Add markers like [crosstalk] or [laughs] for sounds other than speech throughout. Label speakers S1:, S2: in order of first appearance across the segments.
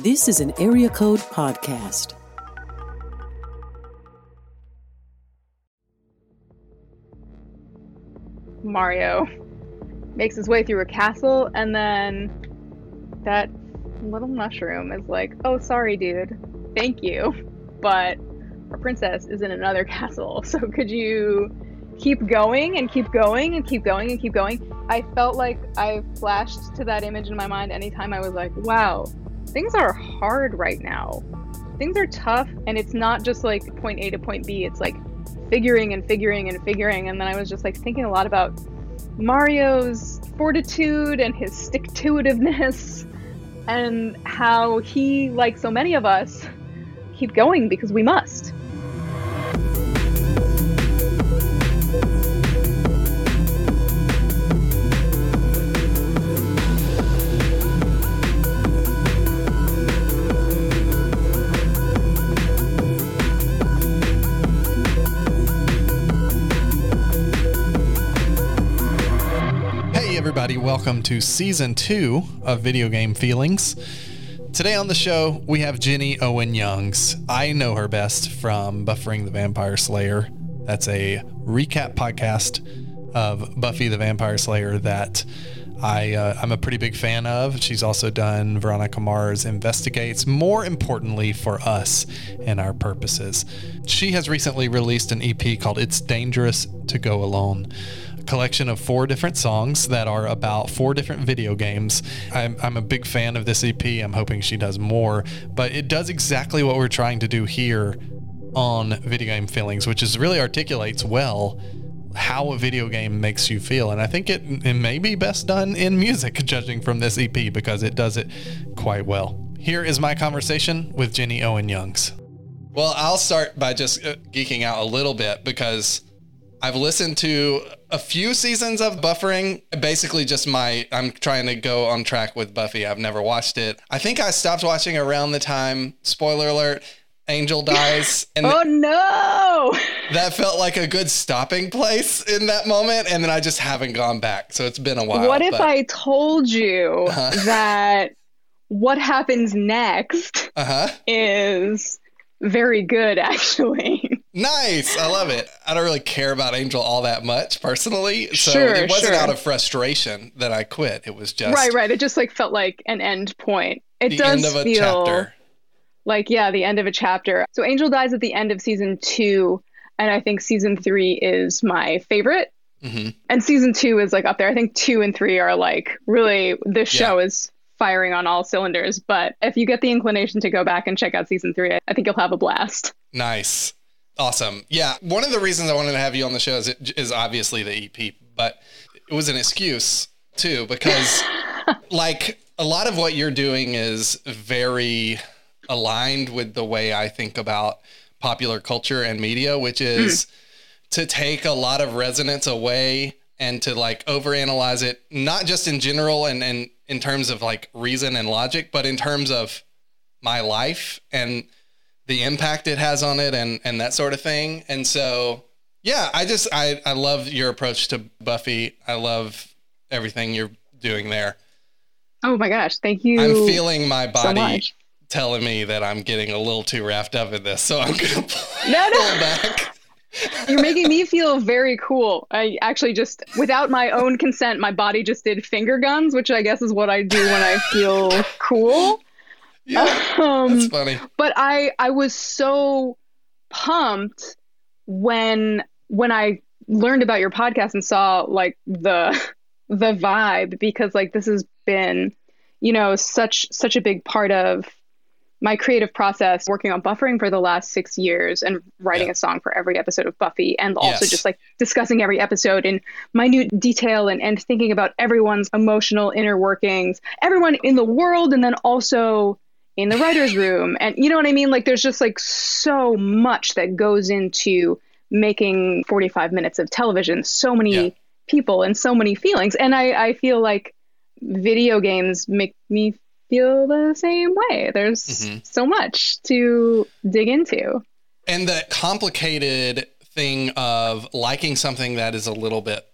S1: This is an Area Code Podcast.
S2: Mario makes his way through a castle, and then that little mushroom is like, Oh, sorry, dude. Thank you. But our princess is in another [laughs] castle, so could you keep going and keep going and keep going and keep going? I felt like I flashed to that image in my mind anytime I was like, Wow, things are hard right now. Things are tough, and it's not just like point A to point B, it's like figuring and figuring and figuring. And then I was just like thinking a lot about Mario's fortitude and his stick to itiveness, and how he, like so many of us, keep going because we must.
S3: Everybody, welcome to season two of Video Game Feelings. Today on the show, we have Jenny Owen Youngs. I know her best from Buffering the Vampire Slayer. That's a recap podcast of Buffy the Vampire Slayer that I, uh, I'm a pretty big fan of. She's also done Veronica Mars Investigates, more importantly for us and our purposes. She has recently released an EP called It's Dangerous to Go Alone collection of four different songs that are about four different video games. I'm, I'm a big fan of this EP. I'm hoping she does more, but it does exactly what we're trying to do here on Video Game Feelings, which is really articulates well how a video game makes you feel. And I think it, it may be best done in music, [laughs] judging from this EP, because it does it quite well. Here is my conversation with Jenny Owen Youngs. Well, I'll start by just uh, geeking out a little bit because I've listened to a few seasons of buffering. Basically, just my, I'm trying to go on track with Buffy. I've never watched it. I think I stopped watching around the time, spoiler alert, Angel [laughs] dies. And
S2: Oh no!
S3: that felt like a good stopping place in that moment. And then I just haven't gone back. So it's been a while.
S2: what if
S3: but-
S2: I told you
S3: Uh-huh. [laughs]
S2: that what happens next
S3: Uh-huh.
S2: is very good, actually?
S3: Nice. I love it. I don't really care about Angel all that much personally. So
S2: Sure,
S3: it wasn't
S2: sure.
S3: out of frustration that I quit. It was just
S2: right, right. It just like felt like an end point. It
S3: the
S2: does
S3: end of a
S2: feel
S3: chapter.
S2: like yeah, the end of a chapter. So Angel dies at the end of season two, and I think season three is my favorite.
S3: hmm
S2: And season two is like up there. I think two and three are like really this
S3: Yeah.
S2: show is firing on all cylinders. But if you get the inclination to go back and check out season three, I think you'll have a blast.
S3: Nice. Awesome. Yeah. One of the reasons I wanted to have you on the show is, is obviously the EP, but it was an excuse too, because [laughs] like a lot of what you're doing is very aligned with the way I think about popular culture and media, which hmm. is to take a lot of resonance away and to like overanalyze it, not just in general and, and in terms of like reason and logic, but in terms of my life and the impact it has on it and and that sort of thing. And so yeah, I just I I love your approach to Buffy. I love everything you're doing there.
S2: Oh my gosh, thank you.
S3: I'm feeling my
S2: so
S3: body
S2: much.
S3: telling me that I'm getting a little too wrapped up in this. So I'm going to pull
S2: No, no.
S3: back.
S2: You're making me [laughs] feel very cool. I actually just, without my own consent, my body just did finger guns, which I guess is what I do when I feel cool.
S3: Yeah, [laughs]
S2: Um,
S3: that's funny.
S2: but I I was so pumped when when I learned about your podcast and saw like the [laughs] the vibe because like this has been you know such such a big part of my creative process working on buffering for the last 6 years and writing
S3: Yeah.
S2: a song for every episode of Buffy and also
S3: Yes.
S2: just like discussing every episode in minute detail and and thinking about everyone's emotional inner workings everyone in the world and then also in the writer's [laughs] room. And you know what I mean? Like there's just like so much that goes into making 45 minutes of television, so many
S3: Yeah.
S2: people and so many feelings. And I, I feel like video games make me feel the same way. There's
S3: Mhm.
S2: so much to dig into.
S3: And the complicated thing of liking something that is a little bit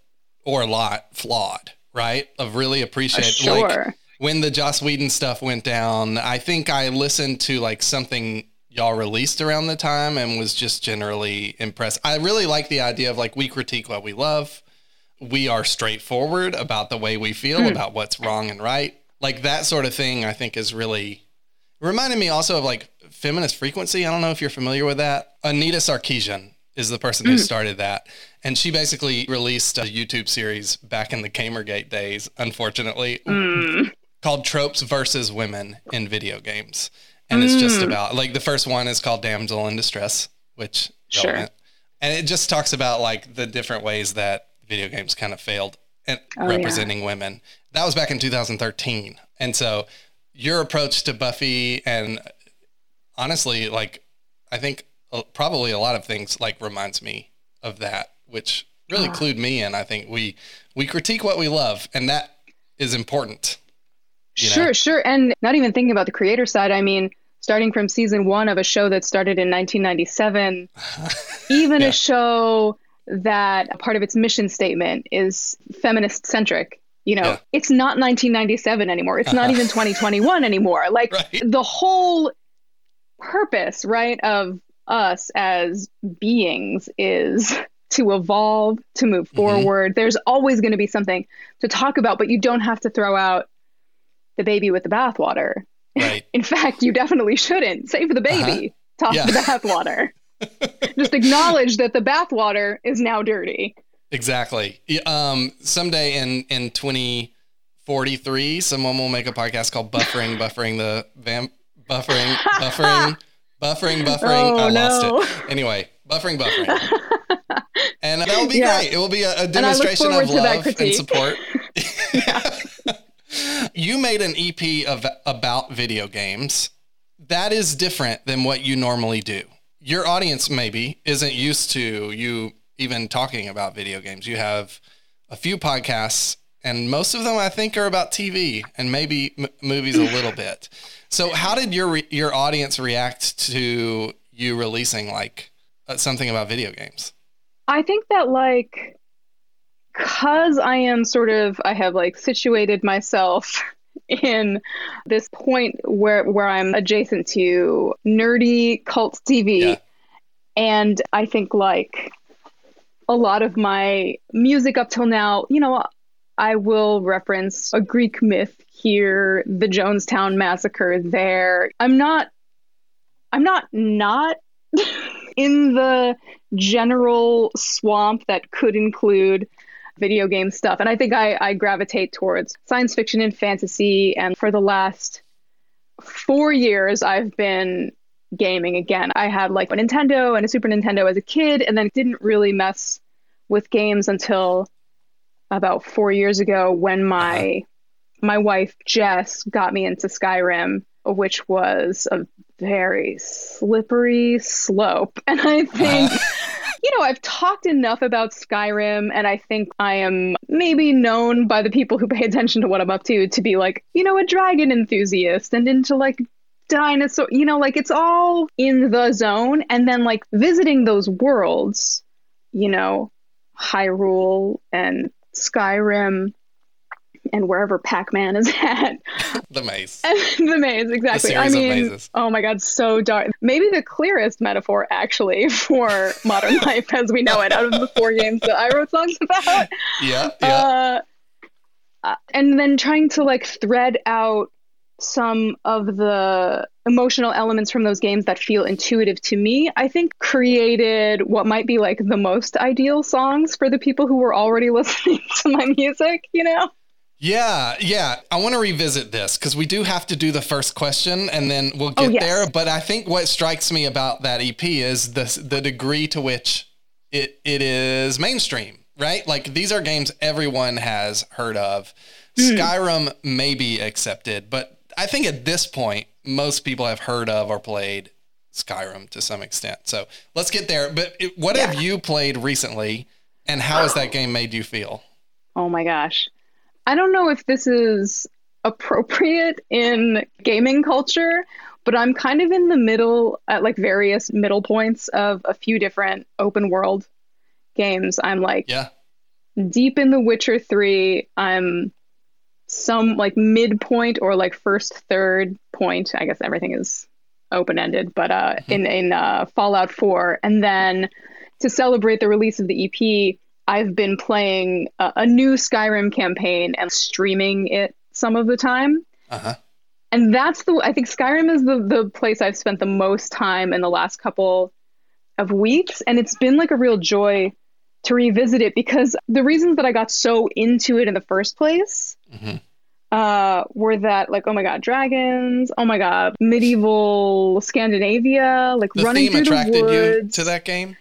S3: or a lot flawed, right? Of really appreciating. like
S2: sure.
S3: When the Joss Whedon stuff went down, I think I listened to like something y'all released around the time and was just generally impressed. I really like the idea of like we critique what we love. We are straightforward about the way we feel
S2: Mm.
S3: about what's wrong and right. Like that sort of thing I think is really reminded me also of like feminist frequency. I don't know if you're familiar with that. Anita Sarkeesian is the person who started that. And she basically released a YouTube series back in the Gamergate days, unfortunately,
S2: Mm.
S3: Called Tropes versus Women in Video Games. And it's just about like the first one is called Damsel in Distress, which
S2: Sure.
S3: relevant. And it just talks about like the different ways that video games kind of failed at
S2: Oh, yeah.
S3: representing women. That was back in 2013. And so your approach to Buffy and honestly, like I think uh, probably a lot of things like reminds me of that, which really clued me in. I think we we critique what we love, and that is important. You know?
S2: Sure, sure. And not even thinking about the creator side, I mean, starting from season one of a show that started in 1997, [laughs] even
S3: Yeah.
S2: a show that part of its mission statement is feminist centric. You know,
S3: Yeah.
S2: it's not 1997 anymore. It's not
S3: Uh-huh.
S2: even 2021 anymore. [laughs] Like
S3: Right.
S2: the whole purpose, right, of us as beings is [laughs] to evolve, to move
S3: Mhm.
S2: forward. There's always going to be something to talk about, but you don't have to throw out the baby with the bathwater.
S3: Right. [laughs]
S2: In fact, you definitely shouldn't. Save the baby, toss
S3: Uh-huh. Yeah.
S2: the [laughs] bathwater. [laughs] Just acknowledge that the bathwater is now dirty.
S3: Exactly. Um, someday in in 2043, someone will make a podcast called "Buffering, Buffering the Vamp, Buffering, Buffering, Buffering, Buffering."
S2: Oh,
S3: I lost it. Anyway, buffering, buffering, and that'll be
S2: Yeah.
S3: great. It will be a,
S2: look
S3: demonstration of love and support. You made an EP of about video games. That is different than what you normally do. Your audience maybe isn't used to you even talking about video games. You have a few podcasts, and most of them I think are about TV and maybe m- movies a little bit. So, how did your re- your audience react to you releasing like uh, something about video games?
S2: I think that like cuz I am sort of I have like situated myself [laughs] in this point where where I'm adjacent to nerdy cult TV
S3: Yeah.
S2: and I think like a lot of my music up till now, you know, I will reference a Greek myth here, the Jonestown massacre there. I'm not I'm not not [laughs] in the general swamp that could include video game stuff. And I think I, I gravitate towards science fiction and fantasy. And for the last four years, I've been gaming again. I had like a Nintendo and a Super Nintendo as a kid, and then didn't really mess with games until about four years ago when my uh-huh. my wife Jess got me into Skyrim, which was a very slippery slope. [laughs] And I think, [laughs] you know, I've talked enough about Skyrim, and I think I am maybe known by the people who pay attention to what I'm up to to be like, you know, a dragon enthusiast and into like dinosaur, you know, like it's all in the zone. And then like visiting those worlds, you know, Hyrule and Skyrim and wherever Pac-Man is [laughs] at. [laughs]
S3: The maze. [laughs]
S2: the maze, exactly. I mean, oh my god, so dark. Maybe the clearest metaphor actually for modern life as we know it out of the four games that I wrote songs about.
S3: Yeah, yeah.
S2: Uh, uh, and then trying to like thread out some of the emotional elements from those games that feel intuitive to me, I think created what might be like the most ideal songs for the people who were already listening to my music, you know?
S3: Yeah, yeah. I want to revisit this because we do have to do the first question and then we'll get
S2: Oh, yes.
S3: there. But I think what strikes me about that EP is the the degree to which it it is mainstream, right? Like these are games everyone has heard of.
S2: Hmm.
S3: Skyrim may be accepted, but I think at this point most people have heard of or played Skyrim to some extent. So let's get there. But it, what have you played recently, and how has that game made you feel?
S2: Oh my gosh. I don't know if this is appropriate in gaming culture, but I'm kind of in the middle at like various middle points of a few different open world games. I'm like
S3: Yeah.
S2: deep in The Witcher 3. I'm some like midpoint or like first third point. I guess everything is open ended, but uh, mm-hmm. in in uh, Fallout 4, and then to celebrate the release of the EP, I've been playing a, a new Skyrim campaign and streaming it some of the time. Uh-huh. And that's the I think Skyrim is the the place I've spent the most time in the last couple of weeks, and it's been like a real joy to revisit it because the reasons that I got so into it in the first place mm-hmm. uh, were that like oh my god dragons oh my god medieval Scandinavia like
S3: the
S2: running through the woods.
S3: to that game.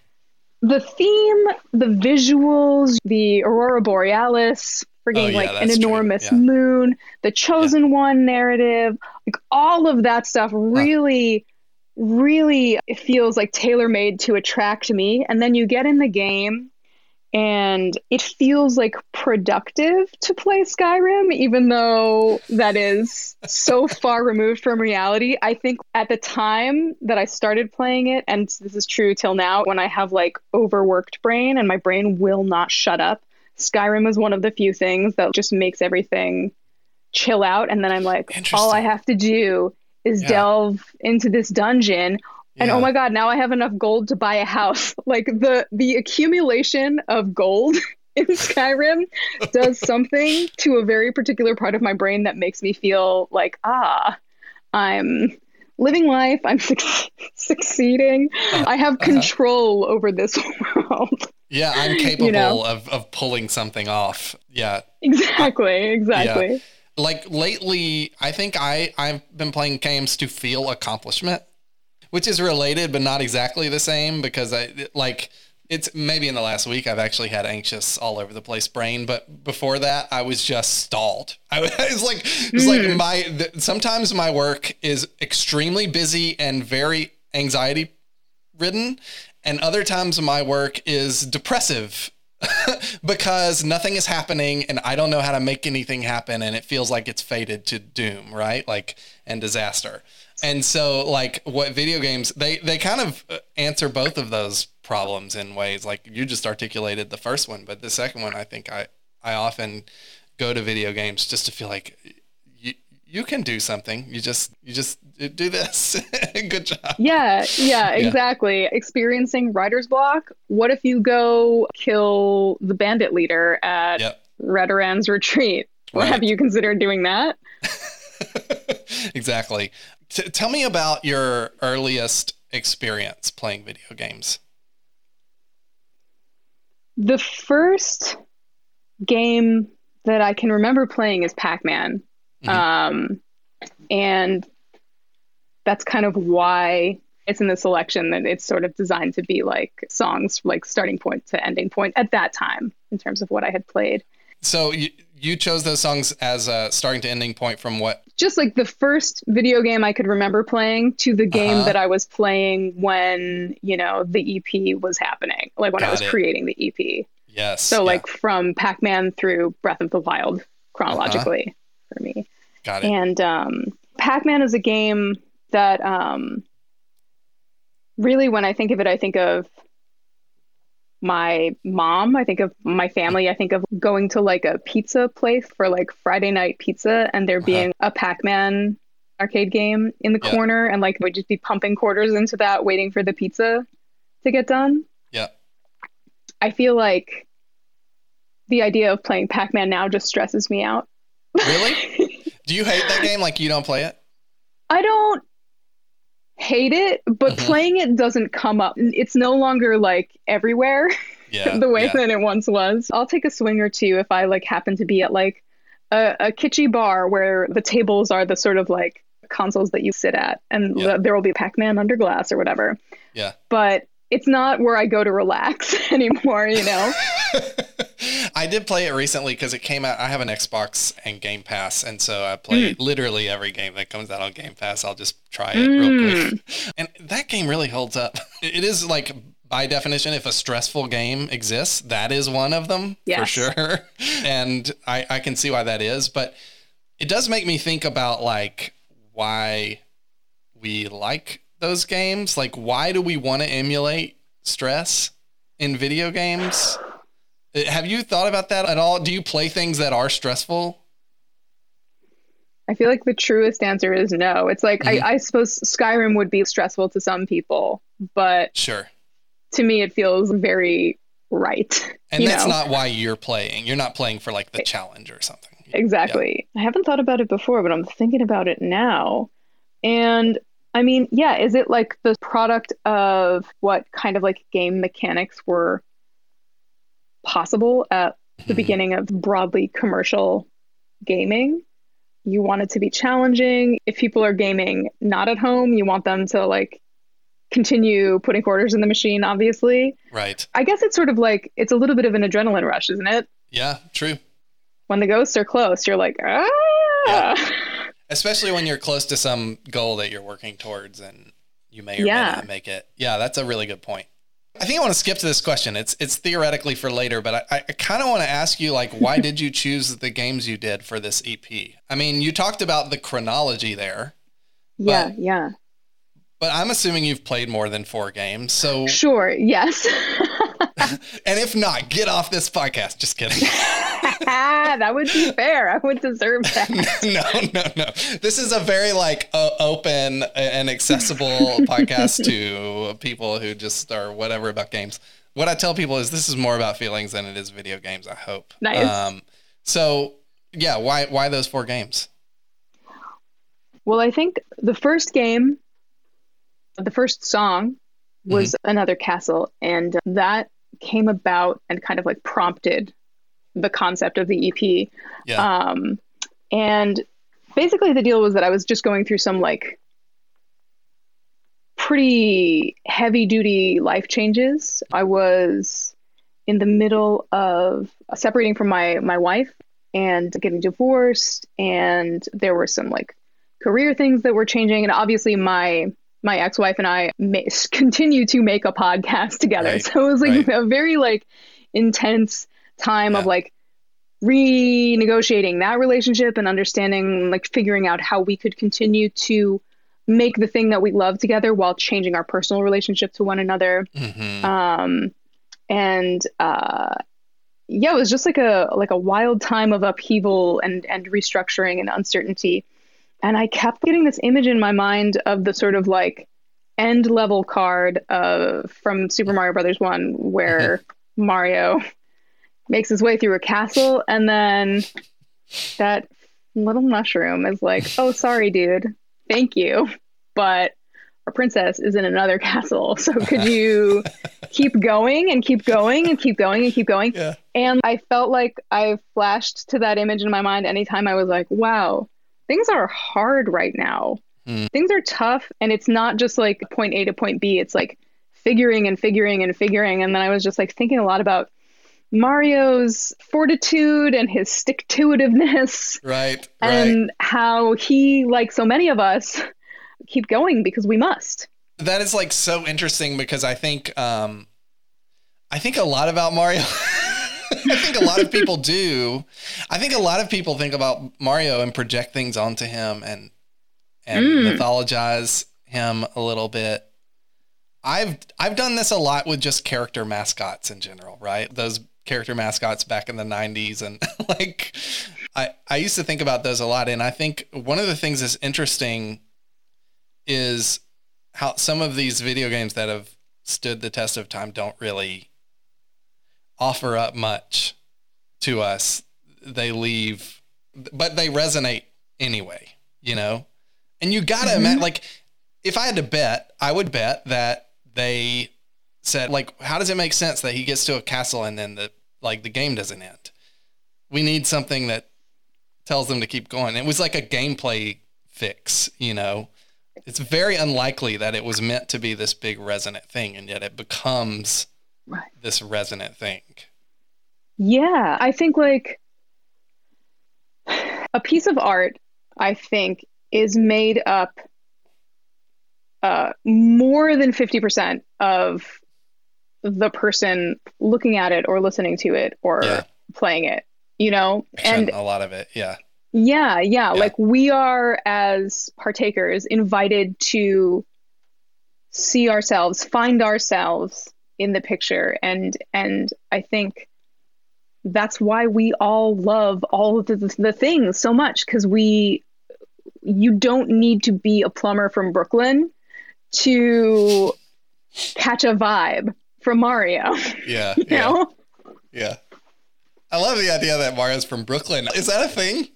S2: The theme, the visuals, the aurora borealis, freaking oh, yeah, like an enormous yeah. moon, the chosen yeah. one narrative, like all of that stuff really. Huh really feels like tailor made to attract me. And then you get in the game and it feels like productive to play Skyrim, even though that is so [laughs] far removed from reality. I think at the time that I started playing it, and this is true till now, when I have like overworked brain and my brain will not shut up, Skyrim is one of the few things that just makes everything chill out. And then I'm like, all I have to do is yeah. delve into this dungeon and oh my god now i have enough gold to buy a house. [laughs] Like the the accumulation of gold [laughs] in skyrim does [laughs] something to a very particular part of my brain that makes me feel like ah i'm living life. I'm su- succeeding. Uh, i have uh-huh. control uh-huh. over this world.
S3: Yeah i'm capable you know? of, of pulling something off. Yeah.
S2: Exactly exactly. Yeah
S3: like lately, I think I I've been playing games to feel accomplishment, which is related but not exactly the same because I like it's maybe in the last week I've actually had anxious all over the place brain, but before that I was just stalled. [laughs] I was like it's mm. like hmm. my the, sometimes my work is extremely busy and very anxiety ridden, and other times my work is depressive [laughs] because nothing is happening and I don't know how to make anything happen and it feels like it's fated to doom, right? Like and disaster. And so like what video games they they kind of uh, answer both of those problems in ways like you just articulated the first one, but the second one I think I I often go to video games just to feel like you can do something. You just you just do this. [laughs] Good job.
S2: Yeah, yeah, exactly. Yeah. Experiencing writer's block. What if you go kill the bandit leader at yep. Redoran's retreat? Right. Have you considered doing that? [laughs]
S3: exactly. T- tell me about your earliest experience playing video games.
S2: The first game that I can remember playing is Pac-Man. Mm-hmm. Um, and that's kind of why it's in the selection that it's sort of designed to be like songs, like starting point to ending point at that time in terms of what I had played.
S3: So you, you chose those songs as a starting to ending point from what?
S2: Just like the first video game I could remember playing to the game uh-huh. that I was playing when, you know, the EP was happening, like when Got I was it. creating the EP.
S3: Yes.
S2: So, yeah. like from Pac Man through Breath of the Wild chronologically. Uh-huh for me.
S3: Got it.
S2: And um, Pac Man is a game that um, really, when I think of it, I think of my mom. I think of my family. I think of going to like a pizza place for like Friday night pizza and there uh-huh. being uh-huh. a Pac Man arcade game in the yeah. corner and like we'd just be pumping quarters into that waiting for the pizza to get done.
S3: Yeah.
S2: I feel like the idea of playing Pac Man now just stresses me out.
S3: Really? [laughs] Do you hate that game? Like you don't play it?
S2: I don't hate it, but mm-hmm. playing it doesn't come up. It's no longer like everywhere [laughs] yeah, the way yeah. that it once was. I'll take a swing or two if I like happen to be at like a, a kitschy bar where the tables are the sort of like consoles that you sit at and yeah. there will be Pac-Man under glass or whatever.
S3: Yeah.
S2: But it's not where I go to relax [laughs] anymore, you know. [laughs]
S3: I did play it recently because it came out. I have an Xbox and Game Pass, and so I play mm. literally every game that comes out on Game Pass. I'll just try it mm. real quick, [laughs] and that game really holds up. It is like by definition, if a stressful game exists, that is one of them yes. for sure, and I, I can see why that is. But it does make me think about like why we like those games. Like, why do we want to emulate stress in video games? Uh, have you thought about that at all? Do you play things that are stressful?
S2: I feel like the truest answer is no. It's like
S3: Mhm.
S2: I, I suppose Skyrim would be stressful to some people, but
S3: Sure.
S2: to me it feels very right.
S3: And that's
S2: know?
S3: not why you're playing. You're not playing for like the challenge or something.
S2: Exactly. I haven't thought about it before, but I'm thinking about it now. And I mean, yeah, is it like the product of what kind of like game mechanics were possible at the
S3: Mhm.
S2: beginning of broadly commercial gaming? You want it to be challenging. If people are gaming not at home, you want them to like continue putting quarters in the machine, obviously.
S3: Right.
S2: I guess it's sort of like it's a little bit of an adrenaline rush, isn't it?
S3: Yeah, true.
S2: When the ghosts are close, you're like, ah.
S3: Especially when you're close to some goal that you're working towards and you may or may not make it. Yeah, that's a really good point. I think I want to skip to this question. It's it's theoretically for later, but I, I kind of want to ask you like why did you choose the games you did for this EP? I mean, you talked about the chronology there,
S2: Yeah, yeah.
S3: But I'm assuming you've played more than four games. So,
S2: Sure, yes. [laughs]
S3: and if not, get off this podcast. Just kidding. [laughs]
S2: that would be fair. I would deserve that. [laughs]
S3: no, no, no. This is a very like uh, open and accessible podcast to people who just are whatever about games. What I tell people is this is more about feelings than it is video games. I hope.
S2: Nice.
S3: Um, so yeah, why why those four games?
S2: Well, I think the first game, the first song was Another Castle, and that came about and kind of like prompted the concept of the EP.
S3: Yeah.
S2: Um, and basically, the deal was that I was just going through some like pretty heavy duty life changes. I was in the middle of separating from my my wife and getting divorced, and there were some like career things that were changing, and obviously my my ex-wife and I [laughs] continue to make a podcast together.
S3: Right,
S2: So it was like
S3: right.
S2: a very like intense time of like renegotiating that relationship and understanding like figuring out how we could continue to make the thing that we love together while changing our personal relationship to one another.
S3: Hmm
S2: um and uh yeah it was just like a like a wild time of upheaval and and restructuring and uncertainty and i kept getting this image in my mind of the sort of like end level card of from super mario brothers 1 where [laughs] mario makes his way through a castle and then that little mushroom is like oh sorry dude. Thank you. But our princess is in another castle. [laughs] So could you [laughs] keep going and keep going and keep going and keep going?
S3: Yeah.
S2: and i felt like i flashed to that image in my mind anytime i was like wow things are hard right now
S3: Hmm.
S2: things are tough and it's not just like point a to point b it's like figuring and figuring and figuring and then i was just like thinking a lot about mario's fortitude and his stick to itiveness
S3: Right. [laughs] Right.
S2: and how he like so many of us [laughs] keep going because we must
S3: that is like so interesting because I think um I think a lot about Mario. [laughs] I think a lot of people do. I think a lot of people think about Mario and project things onto him and and
S2: Mm.
S3: mythologize him a little bit. I've I've done this a lot with just character mascots in general, right? Those character mascots back in the 90s and [laughs] like I I used to think about those a lot and I think one of the things that's interesting is how some of these video games that have stood the test of time don't really offer up much to us. They leave, but they resonate anyway, you know? And you gotta mm-hmm. imagine, like, if I had to bet, I would bet that they said, like, how does it make sense that he gets to a castle and then the, like, the game doesn't end? We need something that tells them to keep going. It was like a gameplay fix, you know? It's very unlikely that it was meant to be this big resonant thing, and yet it becomes
S2: Right.
S3: this resonant thing.
S2: Yeah, I think like a piece of art, I think, is made up uh, more than 50% of the person looking at it or listening to it or
S3: Yeah.
S2: playing it, you know? And
S3: a lot of it, yeah.
S2: yeah, yeah,
S3: Yeah.
S2: like we are as partakers invited to see ourselves, find ourselves in the picture and and I think that's why we all love all of the, the things so much because we you don't need to be a plumber from Brooklyn to catch a vibe from Mario.
S3: Yeah. [laughs]
S2: You
S3: yeah.
S2: know?
S3: Yeah. I love the idea that Mario's from Brooklyn. Is that a thing?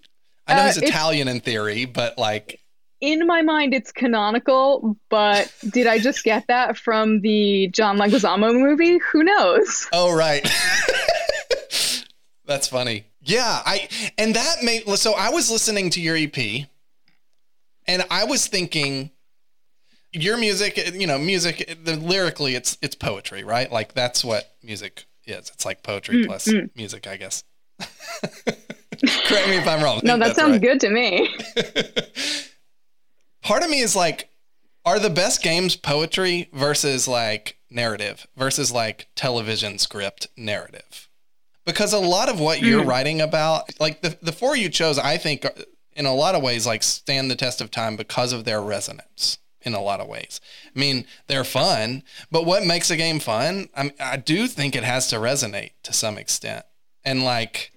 S3: I know
S2: Uh,
S3: he's Italian in theory, but like,
S2: In my mind, it's canonical, but did I just get that from the John Leguizamo movie? Who knows?
S3: oh right. [laughs] That's funny. Yeah, I and that made so I was listening to your EP and I was thinking your music, you know, music the lyrically it's it's poetry, right? Like that's what music is. It's like poetry
S2: Mm,
S3: plus music, I guess. [laughs] Correct me if I'm wrong.
S2: No, that sounds
S3: right.
S2: good to me. [laughs]
S3: part of me is like are the best games poetry versus like narrative versus like television script narrative? Because a lot of what you're hmm. writing about like the, the four you chose i think are- in a lot of ways like stand the test of time because of their resonance in a lot of ways. I mean they're fun but what makes a game fun? I, mean, I do think it has to resonate to some extent. And like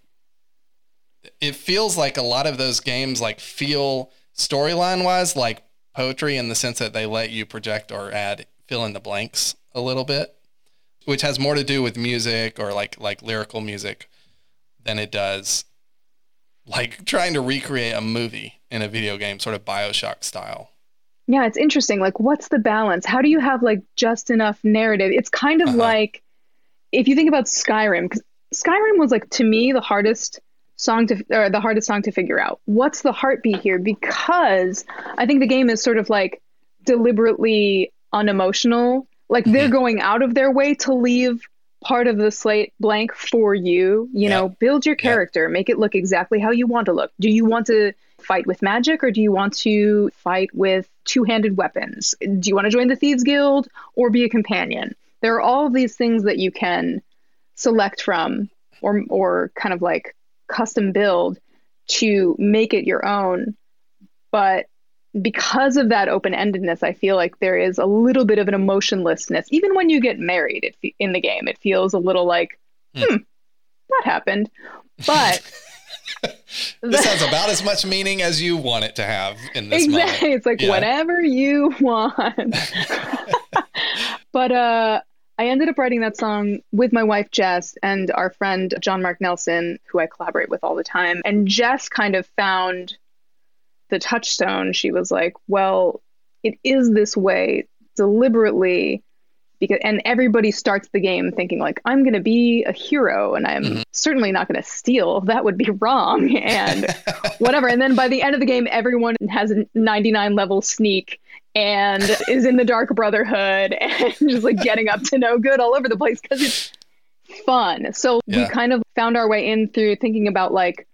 S3: it feels like a lot of those games like feel storyline wise like poetry in the sense that they let you project or add fill in the blanks a little bit which has more to do with music or like like lyrical music than it does like [laughs] trying to recreate a movie in a video game sort of bioshock style
S2: Yeah, it's interesting. Like, what's the balance? How do you have like just enough narrative? It's kind of
S3: Uh-huh.
S2: like if you think about Skyrim, because Skyrim was like to me the hardest song to or the hardest song to figure out. What's the heartbeat here? Because I think the game is sort of like deliberately unemotional. Like they're mm-hmm. going out of their way to leave part of the slate blank for you. You
S3: Yeah.
S2: know, build your
S3: Yeah.
S2: character, make it look exactly how you want to look. Do you want to fight with magic or do you want to fight with two-handed weapons? Do you want to join the thieves guild or be a companion? There are all of these things that you can select from or or kind of like custom build to make it your own. But because of that open-endedness, I feel like there is a little bit of an emotionlessness. Even when you get married, it in the game, it feels a little like,
S3: Hmm.
S2: hmm, that happened. But [laughs]
S3: this has about as much meaning as you want it to have in this
S2: exactly,
S3: moment
S2: it's like
S3: Yeah.
S2: whatever you [laughs] want. [laughs] but uh, I ended up writing that song with my wife Jess and our friend John Mark Nelson, who I collaborate with all the time. And Jess kind of found the touchstone. She was like, "Well, it is this way deliberately." Because, and everybody starts the game thinking like I'm going to be a hero and I'm mm-hmm. certainly not going to steal [laughs] that would be wrong and [laughs] whatever and then by the end of the game everyone has a 99 level sneak and is in the dark brotherhood [laughs] and just like getting up to no good all over the place because it's fun. So we kind of found our way in through thinking about like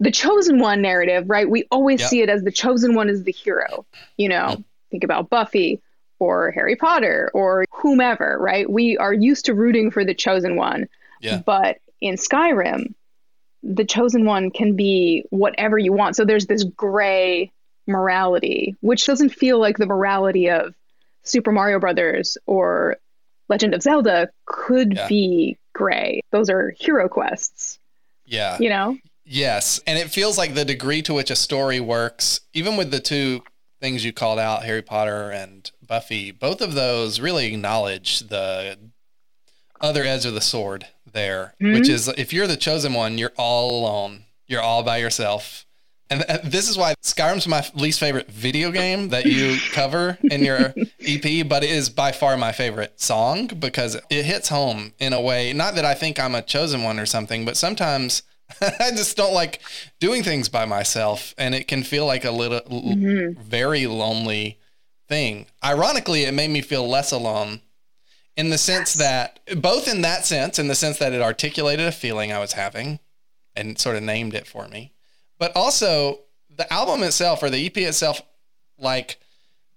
S2: the chosen one narrative right? We always
S3: Yep.
S2: see it as the chosen one is the hero you know? Think about buffy or harry potter or whomever right? We are used to rooting for the chosen one.
S3: Yeah.
S2: but in skyrim the chosen one can be whatever you want. So there's this gray morality, which doesn't feel like the morality of Super Mario Brothers or Legend of Zelda could
S3: Yeah.
S2: be gray. Those are hero quests,
S3: yeah
S2: you know?
S3: Yes. And it feels like the degree to which a story works, even with the two things you called out, Harry Potter and Buffy, both of those really acknowledge the other edge of the sword there, which mm-hmm. is if you're the chosen one, you're all alone, you're all by yourself. And th- this is why Skyrim's my least favorite video game that you [laughs] cover in your EP, but it is by far my favorite song because it hits home in a way. Not that I think I'm a chosen one or something, but sometimes [laughs] I just don't like doing things by myself, and it can feel like a little, l- mm-hmm. very lonely thing. Ironically, it made me feel less alone in the sense that, both in that sense, in the sense that it articulated a feeling I was having and sort of named it for me, but also the album itself or the EP itself, like,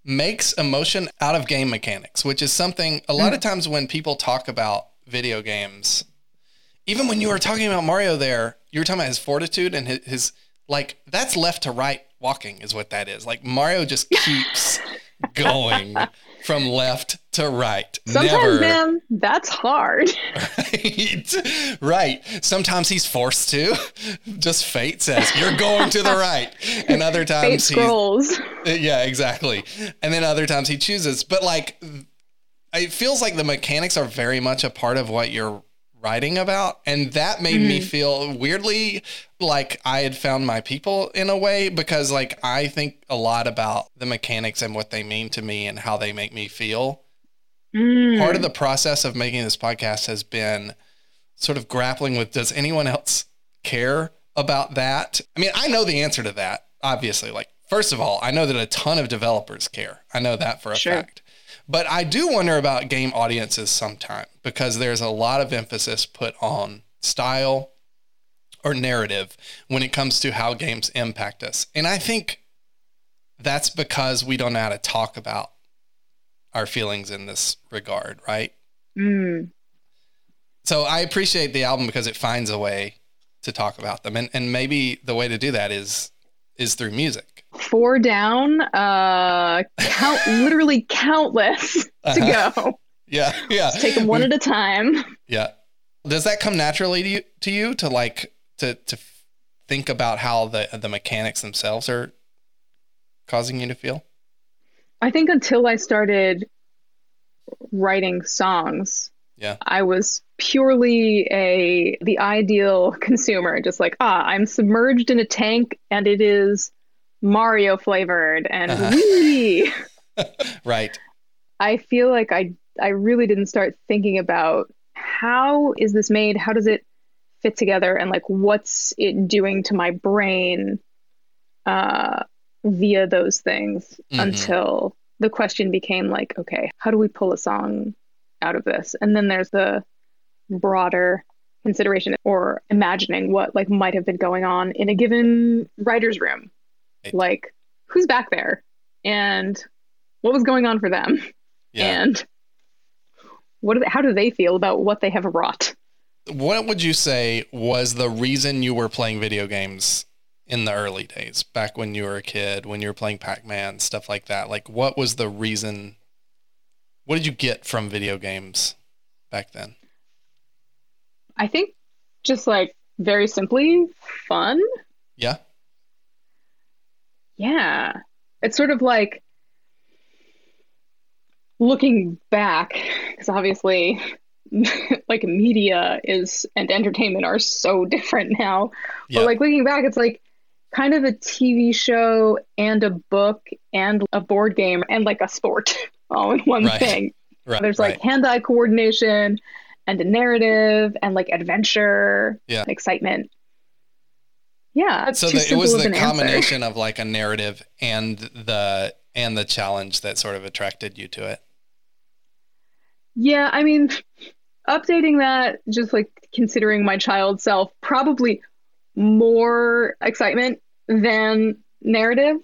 S3: makes emotion out of game mechanics, which is something a lot of mm. times when people talk about video games, even when you were talking about Mario there, you were talking about his fortitude and his, his like that's left to right walking is what that is. Like Mario just [laughs] keeps going from left to right.
S2: Sometimes,
S3: Never.
S2: man, that's hard. [laughs]
S3: Right. right. Sometimes he's forced to. Just fate says you're going to the right, and other
S2: Fate
S3: times he's
S2: scrolls.
S3: Uh, yeah, exactly. And then other times he chooses. But like, it feels like the mechanics are very much a part of what you're writing about. And that made me feel weirdly like I had found my people in a way because like I think a lot about the mechanics and what they mean to me and how they make me feel.
S2: Mm.
S3: Part of the process of making this podcast has been sort of grappling with does anyone else care about that? I mean, I know the answer to that, obviously. Like, first of all, I know that a ton of developers care. I know that for a
S2: Sure.
S3: fact. But I do wonder about game audiences sometimes because there's a lot of emphasis put on style or narrative when it comes to how games impact us. And I think that's because we don't know how to talk about our feelings in this regard, right?
S2: Mm.
S3: So I appreciate the album because it finds a way to talk about them. And and maybe the way to do that is is through music.
S2: Four down, uh, count, [laughs] literally countless to
S3: Uh-huh.
S2: go.
S3: Yeah. Yeah.
S2: Take them one at a time.
S3: Yeah. Does that come naturally to you to you to like to to think about how the the mechanics themselves are causing you to feel?
S2: I think until I started writing songs,
S3: Yeah.
S2: I was purely a the ideal [laughs] consumer, just like ah, I'm submerged in a tank and it is Mario flavored and
S3: Uh-huh. [laughs] Right.
S2: I feel like I I really didn't start thinking about how is this made? How does it fit together? And like what's it doing to my brain uh, via those things
S3: Mhm.
S2: until the question became like, okay, how do we pull a song out of this? And then there's the broader consideration or imagining what like might have been going on in a given writer's room. Like who's back there and what was going on for them?
S3: Yeah.
S2: and what do they, how do they feel about what they have wrought
S3: What would you say was the reason you were playing video games in the early days, back when you were a kid, when you were playing Pac-Man, stuff like that? Like what was the reason what did you get from video games back then?
S2: i think just like very simply fun
S3: Yeah.
S2: Yeah it's sort of like looking back because obviously [laughs] like media is and entertainment are so [laughs] different now
S3: Yeah.
S2: but like looking back it's like kind of a tv show and a book and a board game and like a sport [laughs] all in one
S3: Right.
S2: thing
S3: right.
S2: There's
S3: right.
S2: like hand-eye coordination and a narrative and like adventure,
S3: Yeah.
S2: and excitement. Yeah,
S3: so the, it was the
S2: an answer.
S3: combination [laughs] of like a narrative and the and the challenge that sort of attracted you to it.
S2: Yeah, I mean, updating that, just like considering my child self, probably more excitement than narrative,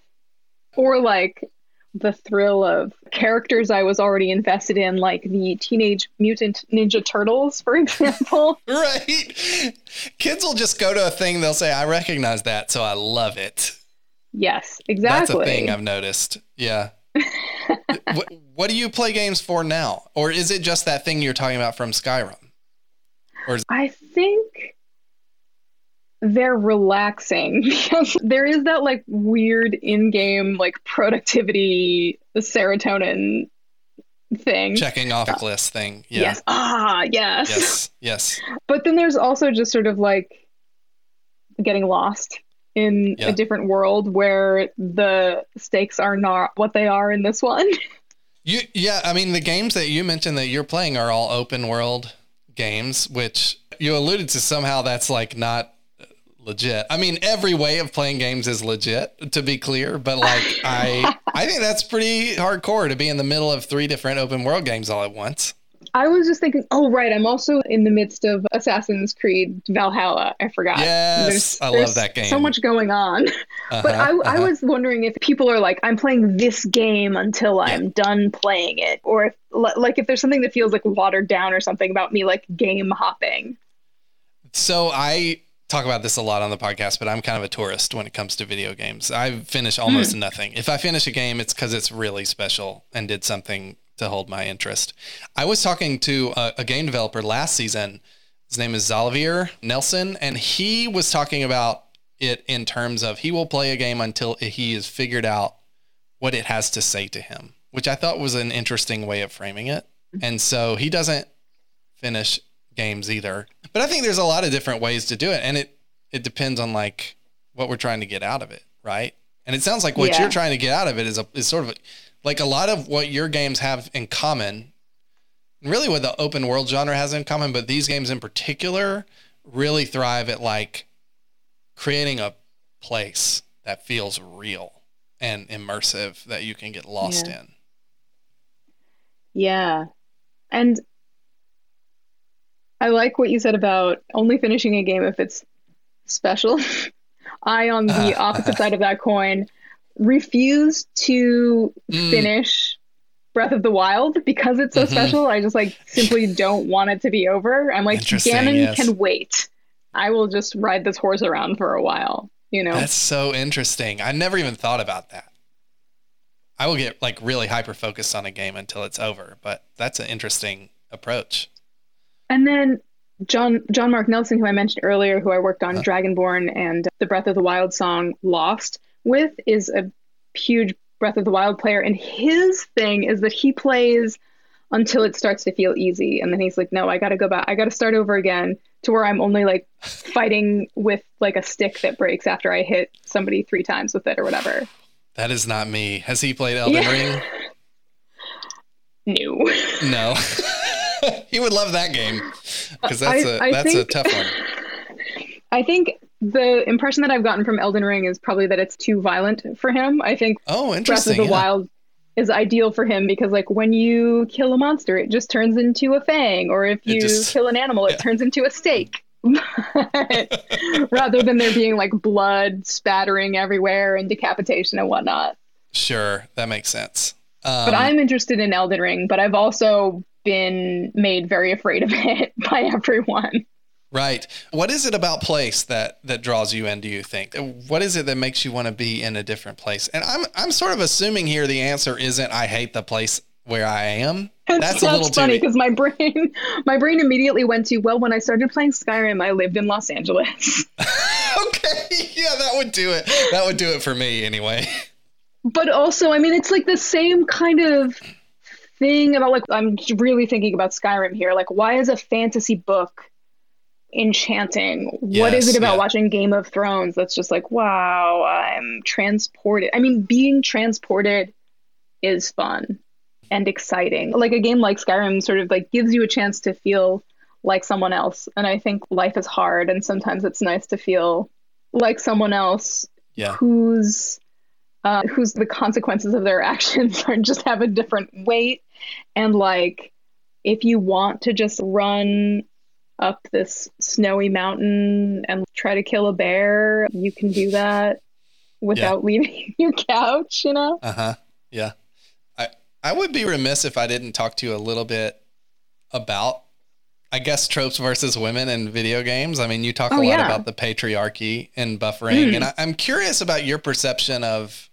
S2: or like the thrill of characters I was already invested in, like the Teenage Mutant Ninja Turtles, for [laughs] example.
S3: Right. Kids will just go to a thing, they'll say, I recognize that, so I love it.
S2: yes, exactly.
S3: That's a thing I've noticed. Yeah. [laughs] what, what do you play games for now? Or is it just that thing you're talking about from Skyrim?
S2: I think they're relaxing [laughs] because there is that like weird in-game like productivity serotonin thing.
S3: Checking off a list thing. Yeah.
S2: Yes. Ah, yes.
S3: Yes. Yes. [laughs]
S2: But then there's also just sort of like getting lost in
S3: Yeah.
S2: a different world where the stakes are not what they are in this one. [laughs]
S3: You yeah, I mean the games that you mentioned that you're playing are all open world games, which you alluded to somehow that's like not legit. I mean every way of playing games is legit to be clear, but like I [laughs] I think that's pretty hardcore to be in the middle of three different open world games all at once.
S2: I was just thinking, oh right, I'm also in the midst of Assassin's Creed Valhalla. I forgot.
S3: Yes, I love that game.
S2: So much going on. [laughs] But I,
S3: Uh-huh,
S2: I
S3: uh-huh.
S2: was wondering if people are like, I'm playing this game until I'm done playing it, or if like if there's something that feels like watered down or something about me like game hopping.
S3: So I talk about this a lot on the podcast, but I'm kind of a tourist when it comes to video games. I finish almost hmm. nothing. If I finish a game, it's because it's really special and did something to hold my interest. I was talking to a, a game developer last season. His name is Xalavier Nelson, and he was talking about it in terms of he will play a game until he has figured out what it has to say to him, which I thought was an interesting way of framing it. Mm-hmm. And so he doesn't finish games either. But I think there's a lot of different ways to do it, and it it depends on like what we're trying to get out of it, right? And it sounds like what
S2: Yeah.
S3: you're trying to get out of it is a is sort of like a lot of what your games have in common. Really, what the open world genre has in common, but these games in particular really thrive at like creating a place that feels real and immersive that you can get lost
S2: Yeah.
S3: in.
S2: Yeah. And I like what you said about only finishing a game if it's special. [laughs] I, on the [laughs] opposite side of that coin, refuse to
S3: Mm.
S2: finish Breath of the Wild because it's so
S3: Mhm.
S2: special. I just like simply don't want it to be over. I'm like, Ganon
S3: yes.
S2: can wait. I will just ride this horse around for a while, you know?
S3: That's so interesting. I never even thought about that. I will get like really hyper focused on a game until it's over, but that's an interesting approach.
S2: And then John John Mark Nelson, who I mentioned earlier, who I worked on
S3: Huh.
S2: Dragonborn and the Breath of the Wild song Lost with, is a huge Breath of the Wild player. And his thing is that he plays until it starts to feel easy. And then he's like, no, I gotta go back. I gotta start over again to where I'm only like fighting with like a stick that breaks after I hit somebody three times with it or whatever.
S3: That is not me. Has he played Elden
S2: Yeah.
S3: Ring? [laughs]
S2: No.
S3: No. [laughs] [laughs] he would love that game because that's
S2: I-
S3: a
S2: I
S3: that's
S2: think-
S3: a tough one. [laughs]
S2: I think the impression that I've gotten from Elden Ring is probably that it's too violent for him. I think
S3: Oh,
S2: Breath of
S3: interesting.
S2: the
S3: yeah.
S2: Wild is ideal for him because like when you kill a monster, it just turns into a fang, or if you
S3: just-
S2: kill an animal, it turns into a steak. [laughs] Rather than there being like blood spattering everywhere and decapitation and whatnot.
S3: Sure, that makes sense. Um,
S2: But I'm interested in Elden Ring, but I've also been made very afraid of [laughs] it by everyone.
S3: Right. What is it about place that that draws you in? Do you think? What is it that makes you want to be in a different place? And I'm I'm sort of assuming here the answer isn't I hate the place where I am. That's a little
S2: funny because my brain [laughs] my brain immediately went to well when I started playing Skyrim I lived in Los Angeles. [laughs]
S3: okay, yeah, that would do it. That would do it for me anyway.
S2: but also I mean it's like the same kind of thing about like I'm really thinking about Skyrim here. Like why is a fantasy book enchanting? What is it about
S3: yeah.
S2: watching Game of Thrones that's just like wow I'm transported? I mean being transported is fun and exciting. Like a game like Skyrim sort of like gives you a chance to feel like someone else and I think life is hard and sometimes it's nice to feel like someone else
S3: Yeah.
S2: whose uh, whose the consequences of their [laughs] actions are just have a different weight and like if you want to just run up this snowy mountain and try to kill a bear you can do that without leaving [laughs] your couch you know
S3: Uh huh. Yeah. I I would be remiss if I didn't talk to you a little bit about, I guess, tropes versus women in video games. I mean, you talk a
S2: Oh,
S3: lot
S2: yeah.
S3: about the patriarchy and buffering,
S2: Mm.
S3: and I, I'm curious about your perception of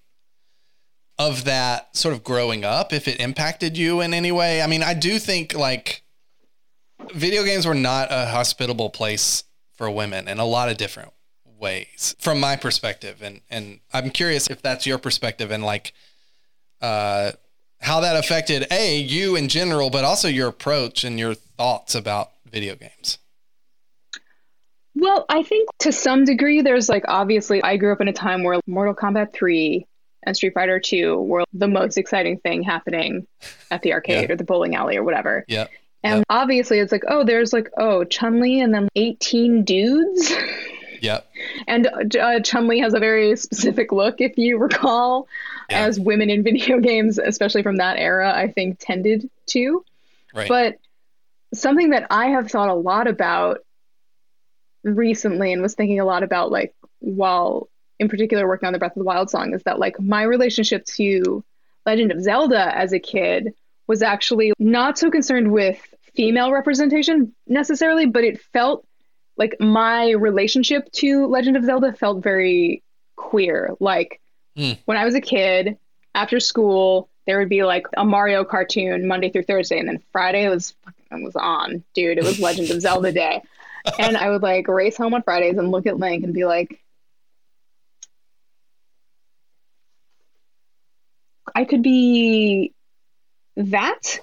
S3: of that sort of growing up. If it impacted you in any way. I mean, I do think like video games were not a hospitable place for women in a lot of different ways from my perspective and and I'm curious if that's your perspective and like uh how that affected a you in general but also your approach and your thoughts about video games
S2: Well, I think to some degree, there's like obviously, I grew up in a time where Mortal Kombat 3 and Street Fighter 2 were the most exciting thing happening at the arcade
S3: Yeah.
S2: or the bowling alley or whatever.
S3: yeah
S2: And obviously, it's like, oh, there's like, oh, Chun Li and then 18 dudes. [laughs]
S3: yep
S2: and uh, Chun Li has a very specific look, if you recall,
S3: Yeah.
S2: as women in [laughs] video games, especially from that era, I think tended to.
S3: right
S2: But something that I have thought a lot about recently and was thinking a lot about, like, while in particular working on the Breath of the Wild song, is that, like, my relationship to Legend of Zelda as a kid was actually not so concerned with female representation necessarily, but it felt like my relationship to Legend of Zelda felt very queer. Like,
S3: Hmm.
S2: when I was a kid, after school, there would be like a Mario cartoon Monday through Thursday, and then Friday was it was on, dude. It was Legend of Zelda [laughs] Day, and I would like race home on Fridays and look at Link and be like, I could be that.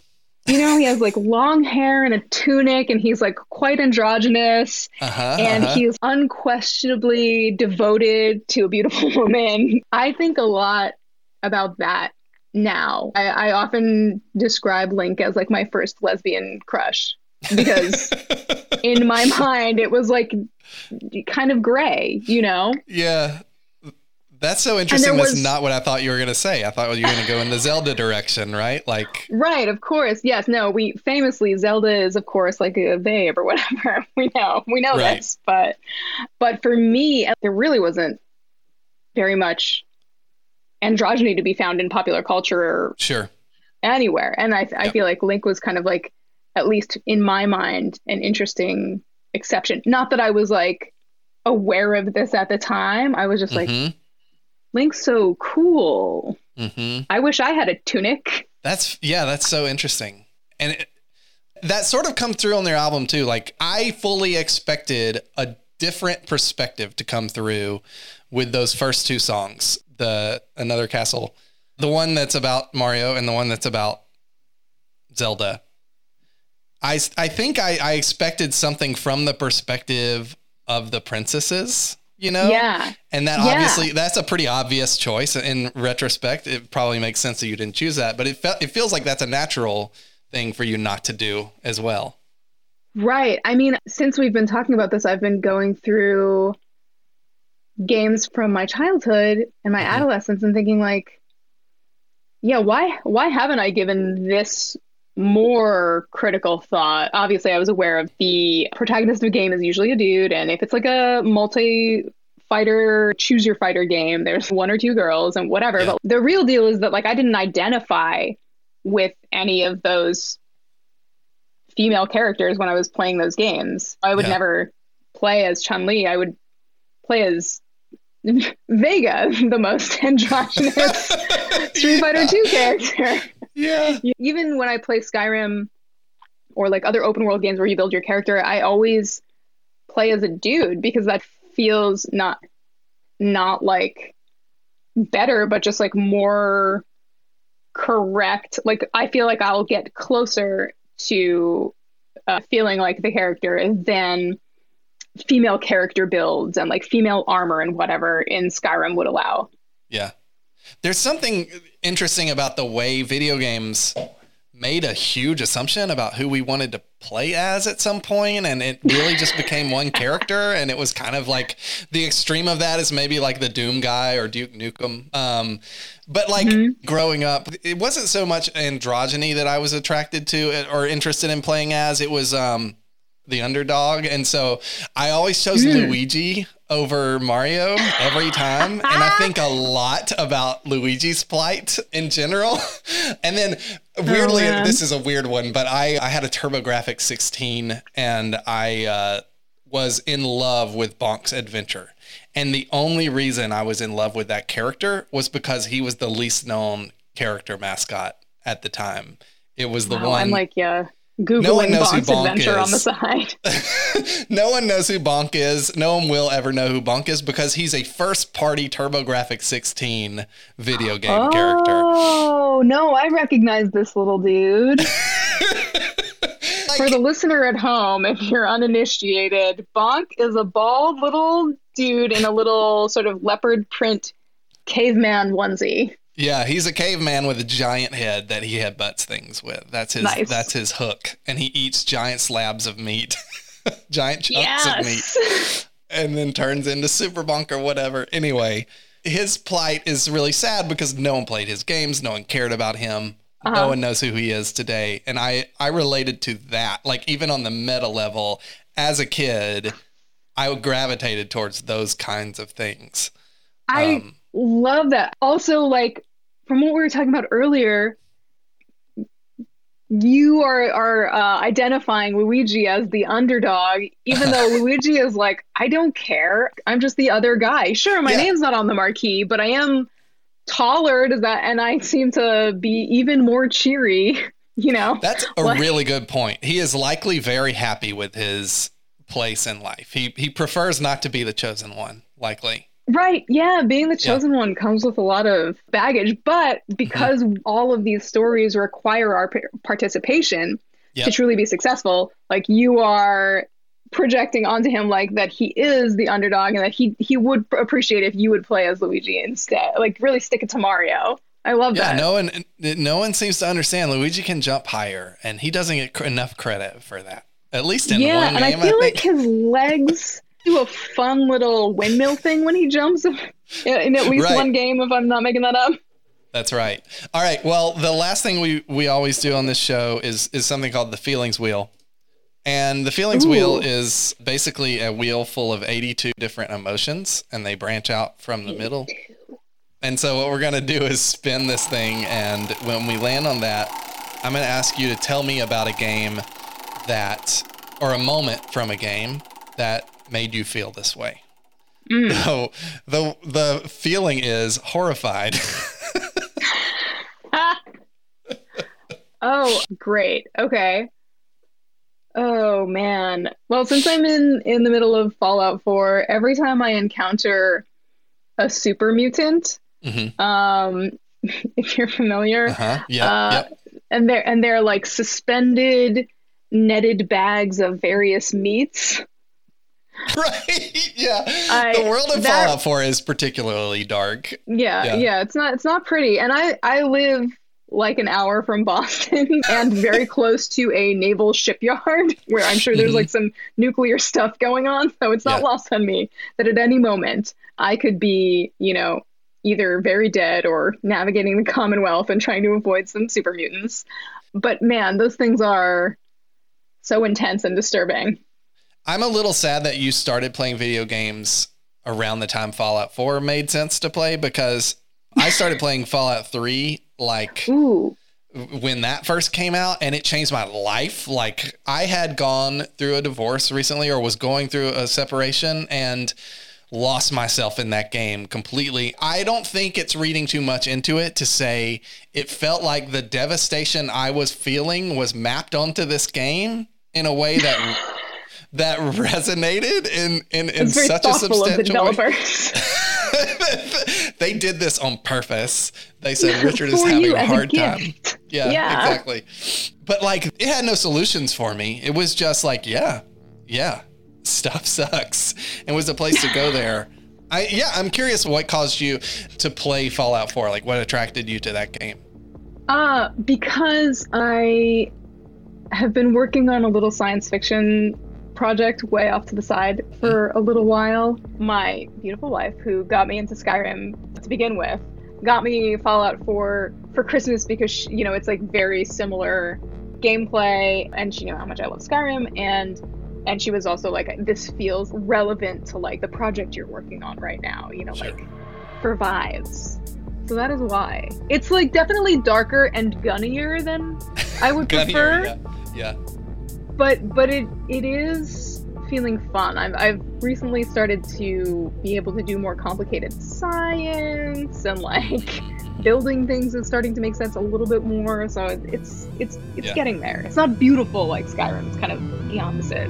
S2: You know, he has like long hair and a tunic, and he's like quite androgynous,
S3: Uh-huh,
S2: and
S3: uh-huh.
S2: he's unquestionably devoted to a beautiful [laughs] woman. I think a lot about that now. I, I often describe Link as like my first lesbian crush because [laughs] in my mind it was like kind of gray, you know?
S3: yeah. That's so interesting. That's
S2: was-
S3: not what I thought you were going to say. I thought you were going to go in the Zelda direction, right? Like,
S2: Right, of course. Yes, no, we famously Zelda is of course like a babe or whatever. [laughs] We know. We know
S3: Right.
S2: this. But but for me there really wasn't very much androgyny to be found in popular culture or
S3: sure.
S2: anywhere. And I I
S3: Yep.
S2: feel like Link was kind of like at least in my mind an interesting exception. Not that I was like aware of this at the time. I was just like
S3: Mhm,
S2: Link's so cool.
S3: mhm.
S2: I wish I had a tunic.
S3: That's yeah, that's so interesting, and it, that sort of come through on their album too. Like I fully expected a different perspective to come through with those first two songs, the Another Castle, the one that's about Mario and the one that's about Zelda. I I think I, I expected something from the perspective of the princesses, you know?
S2: Yeah.
S3: And that
S2: Yeah.
S3: obviously that's a pretty obvious choice in retrospect. It probably makes sense that you didn't choose that, but it fe- it feels like that's a natural thing for you not to do as well.
S2: Right. I mean, since we've been talking about this, I've been going through games from my childhood and my
S3: Mhm.
S2: adolescence and thinking like, yeah, why why haven't I given this more critical thought? Obviously, I was aware of the protagonist of a game is usually a dude, and if it's like a multi fighter choose your fighter game, there's one or two girls and whatever.
S3: Yeah.
S2: But the real deal is that like I didn't identify with any of those female characters when I was playing those games. I would
S3: Yeah.
S2: never play as Chun Li. I would play as [laughs] Vega, the most androgynous [laughs] Street Fighter 2 character.
S3: Yeah.
S2: Even when I play Skyrim or like other open world games where you build your character, I always play as a dude because that feels not not like better, but just like more correct. Like I feel like I'll get closer to uh, feeling like the character than female character builds and like female armor and whatever in Skyrim would allow.
S3: Yeah. There's something interesting about the way video games made a huge assumption about who we wanted to play as at some point and it really just became one character and it was kind of like the extreme of that is maybe like the doom guy or duke nukem. Um, but like growing up it wasn't so much androgyny that i was attracted to or interested in playing as. It was um, the underdog and so i always chose luigi over mario every time and i think a [laughs] lot about luigi's plight in general [laughs] and then weirdly
S2: man.
S3: this is a weird one but i i had a turbografx 16 and i uh was in love with Bonk's adventure. And the only reason I was in love with that character was because he was the least known character mascot at the time. It was the
S2: Wow,
S3: one
S2: I'm like, yeah, googling
S3: No one knows who
S2: Bonk's
S3: Bonk
S2: adventure on the
S3: is.
S2: side. [laughs]
S3: no one knows who Bonk is. No one will ever know who Bonk is because he's a first party TurboGrafx 16 video game character.
S2: Oh no, I recognize this little dude. [laughs]
S3: Like,
S2: For the listener at home, if you're uninitiated, Bonk is a bald little dude in a little sort of leopard print caveman onesie.
S3: Yeah, he's a caveman with a giant head that he headbutts things with. That's his
S2: Nice.
S3: that's his hook. And he eats giant slabs of meat. [laughs] giant chunks of meat. [laughs] And then turns into Super Bonk or whatever. Anyway, his plight is really sad because no one played his games, no one cared about him. No
S2: Uh-huh.
S3: one knows who he is today. And I I related to that. Like even on the meta level as a kid, I gravitated towards those kinds of things.
S2: I
S3: Um,
S2: love that. Also, like from what we were talking about earlier, you are are uh, identifying Luigi as the underdog, even though [laughs] Luigi is like, I don't care. I'm just the other guy. Sure, my
S3: Yeah.
S2: name's not on the marquee, but I am taller. Does that and I seem to be even more cheery. [laughs] You know,
S3: That's a
S2: Like-
S3: really good point. He is likely very happy with his place in life. He he prefers not to be the chosen one, likely.
S2: Right. Yeah. Being the chosen one comes with a lot of baggage, but because
S3: Mm-hmm.
S2: all of these stories require our participation to truly be successful, like you are projecting onto him like that he is the underdog and that he he would appreciate if you would play as Luigi instead. Like really stick it to Mario. I love
S3: Yeah,
S2: that.
S3: no one no one seems to understand Luigi can jump higher and he doesn't get cr- enough credit for that. At least in
S2: yeah,
S3: one
S2: and I feel
S3: I
S2: like his legs do a fun little windmill thing when he jumps in at least
S3: Right.
S2: one game if I'm not making that up.
S3: That's right. All right. Well, the last thing we we always do on this show is is something called the feelings wheel. And the feelings
S2: Ooh.
S3: wheel is basically a wheel full of 82 different emotions and they branch out from the middle. And so what we're going to do is spin this thing and when we land on that, I'm going to ask you to tell me about a game that or a moment from a game that made you feel this way. [laughs] So the the feeling is horrified. [laughs]
S2: Oh, great. Okay. Oh man. Well, since I'm in in the middle of Fallout 4, every time I encounter a super mutant,
S3: Mhm.
S2: um, [laughs] if you're familiar,
S3: Uh-huh. Yeah.
S2: Uh,
S3: yep.
S2: and they're and they're like suspended netted bags of various meats. [laughs]
S3: Right. [laughs] Yeah.
S2: I-
S3: the world of
S2: that-
S3: Fallout 4 is particularly dark.
S2: Yeah,
S3: Yeah.
S2: yeah, it's not it's not pretty. And I I live like an hour from Boston [laughs] and very close to a naval shipyard where I'm sure there's like mm-hmm. some nuclear stuff going on. So it's not
S3: Yeah.
S2: lost on me that at any moment I could be, you know, either very dead or navigating the Commonwealth and trying to avoid some super mutants. But man, those things are so intense and disturbing.
S3: I'm a little sad that you started playing video games around the time Fallout 4 made sense to play because I started playing [laughs] Fallout 3 like
S2: Ooh.
S3: when that first came out and it changed my life. Like I had gone through a divorce recently or was going through a separation and lost myself in that game completely. I don't think it's reading too much into it to say it felt like the devastation I was feeling was mapped onto this game in a way that [laughs] that resonated in in, in such a
S2: thoughtful of the
S3: substantial way.
S2: developers. [laughs]
S3: they did this on purpose. They said [laughs] Richard is having a
S2: as a
S3: hard time. Yeah,
S2: Yeah.
S3: exactly. But like it had no solutions for me. It was just like, yeah, yeah, stuff [laughs] sucks. And was a place to go there. I yeah, I'm curious what caused you to play Fallout 4? Like what attracted you to that game?
S2: Uh, because I have been working on a little science fiction project way off to the side for a little while. My beautiful wife, who got me into Skyrim to begin with, got me Fallout 4 for Christmas because, she, you know, it's like very similar gameplay and she knew how much I love Skyrim and and she was also like this feels relevant to like the project you're working on right now, you know,
S3: Sure.
S2: like for vibes. So that is why. It's like definitely darker and gunnier than I would [laughs] prefer,
S3: yeah. yeah.
S2: But but it it is feeling fun. I've I've recently started to be able to do more complicated science and like [laughs] building things is starting to make sense a little bit more. So it- it's it's it's
S3: Yeah.
S2: getting there. It's not beautiful like Skyrim. It's kind of the opposite.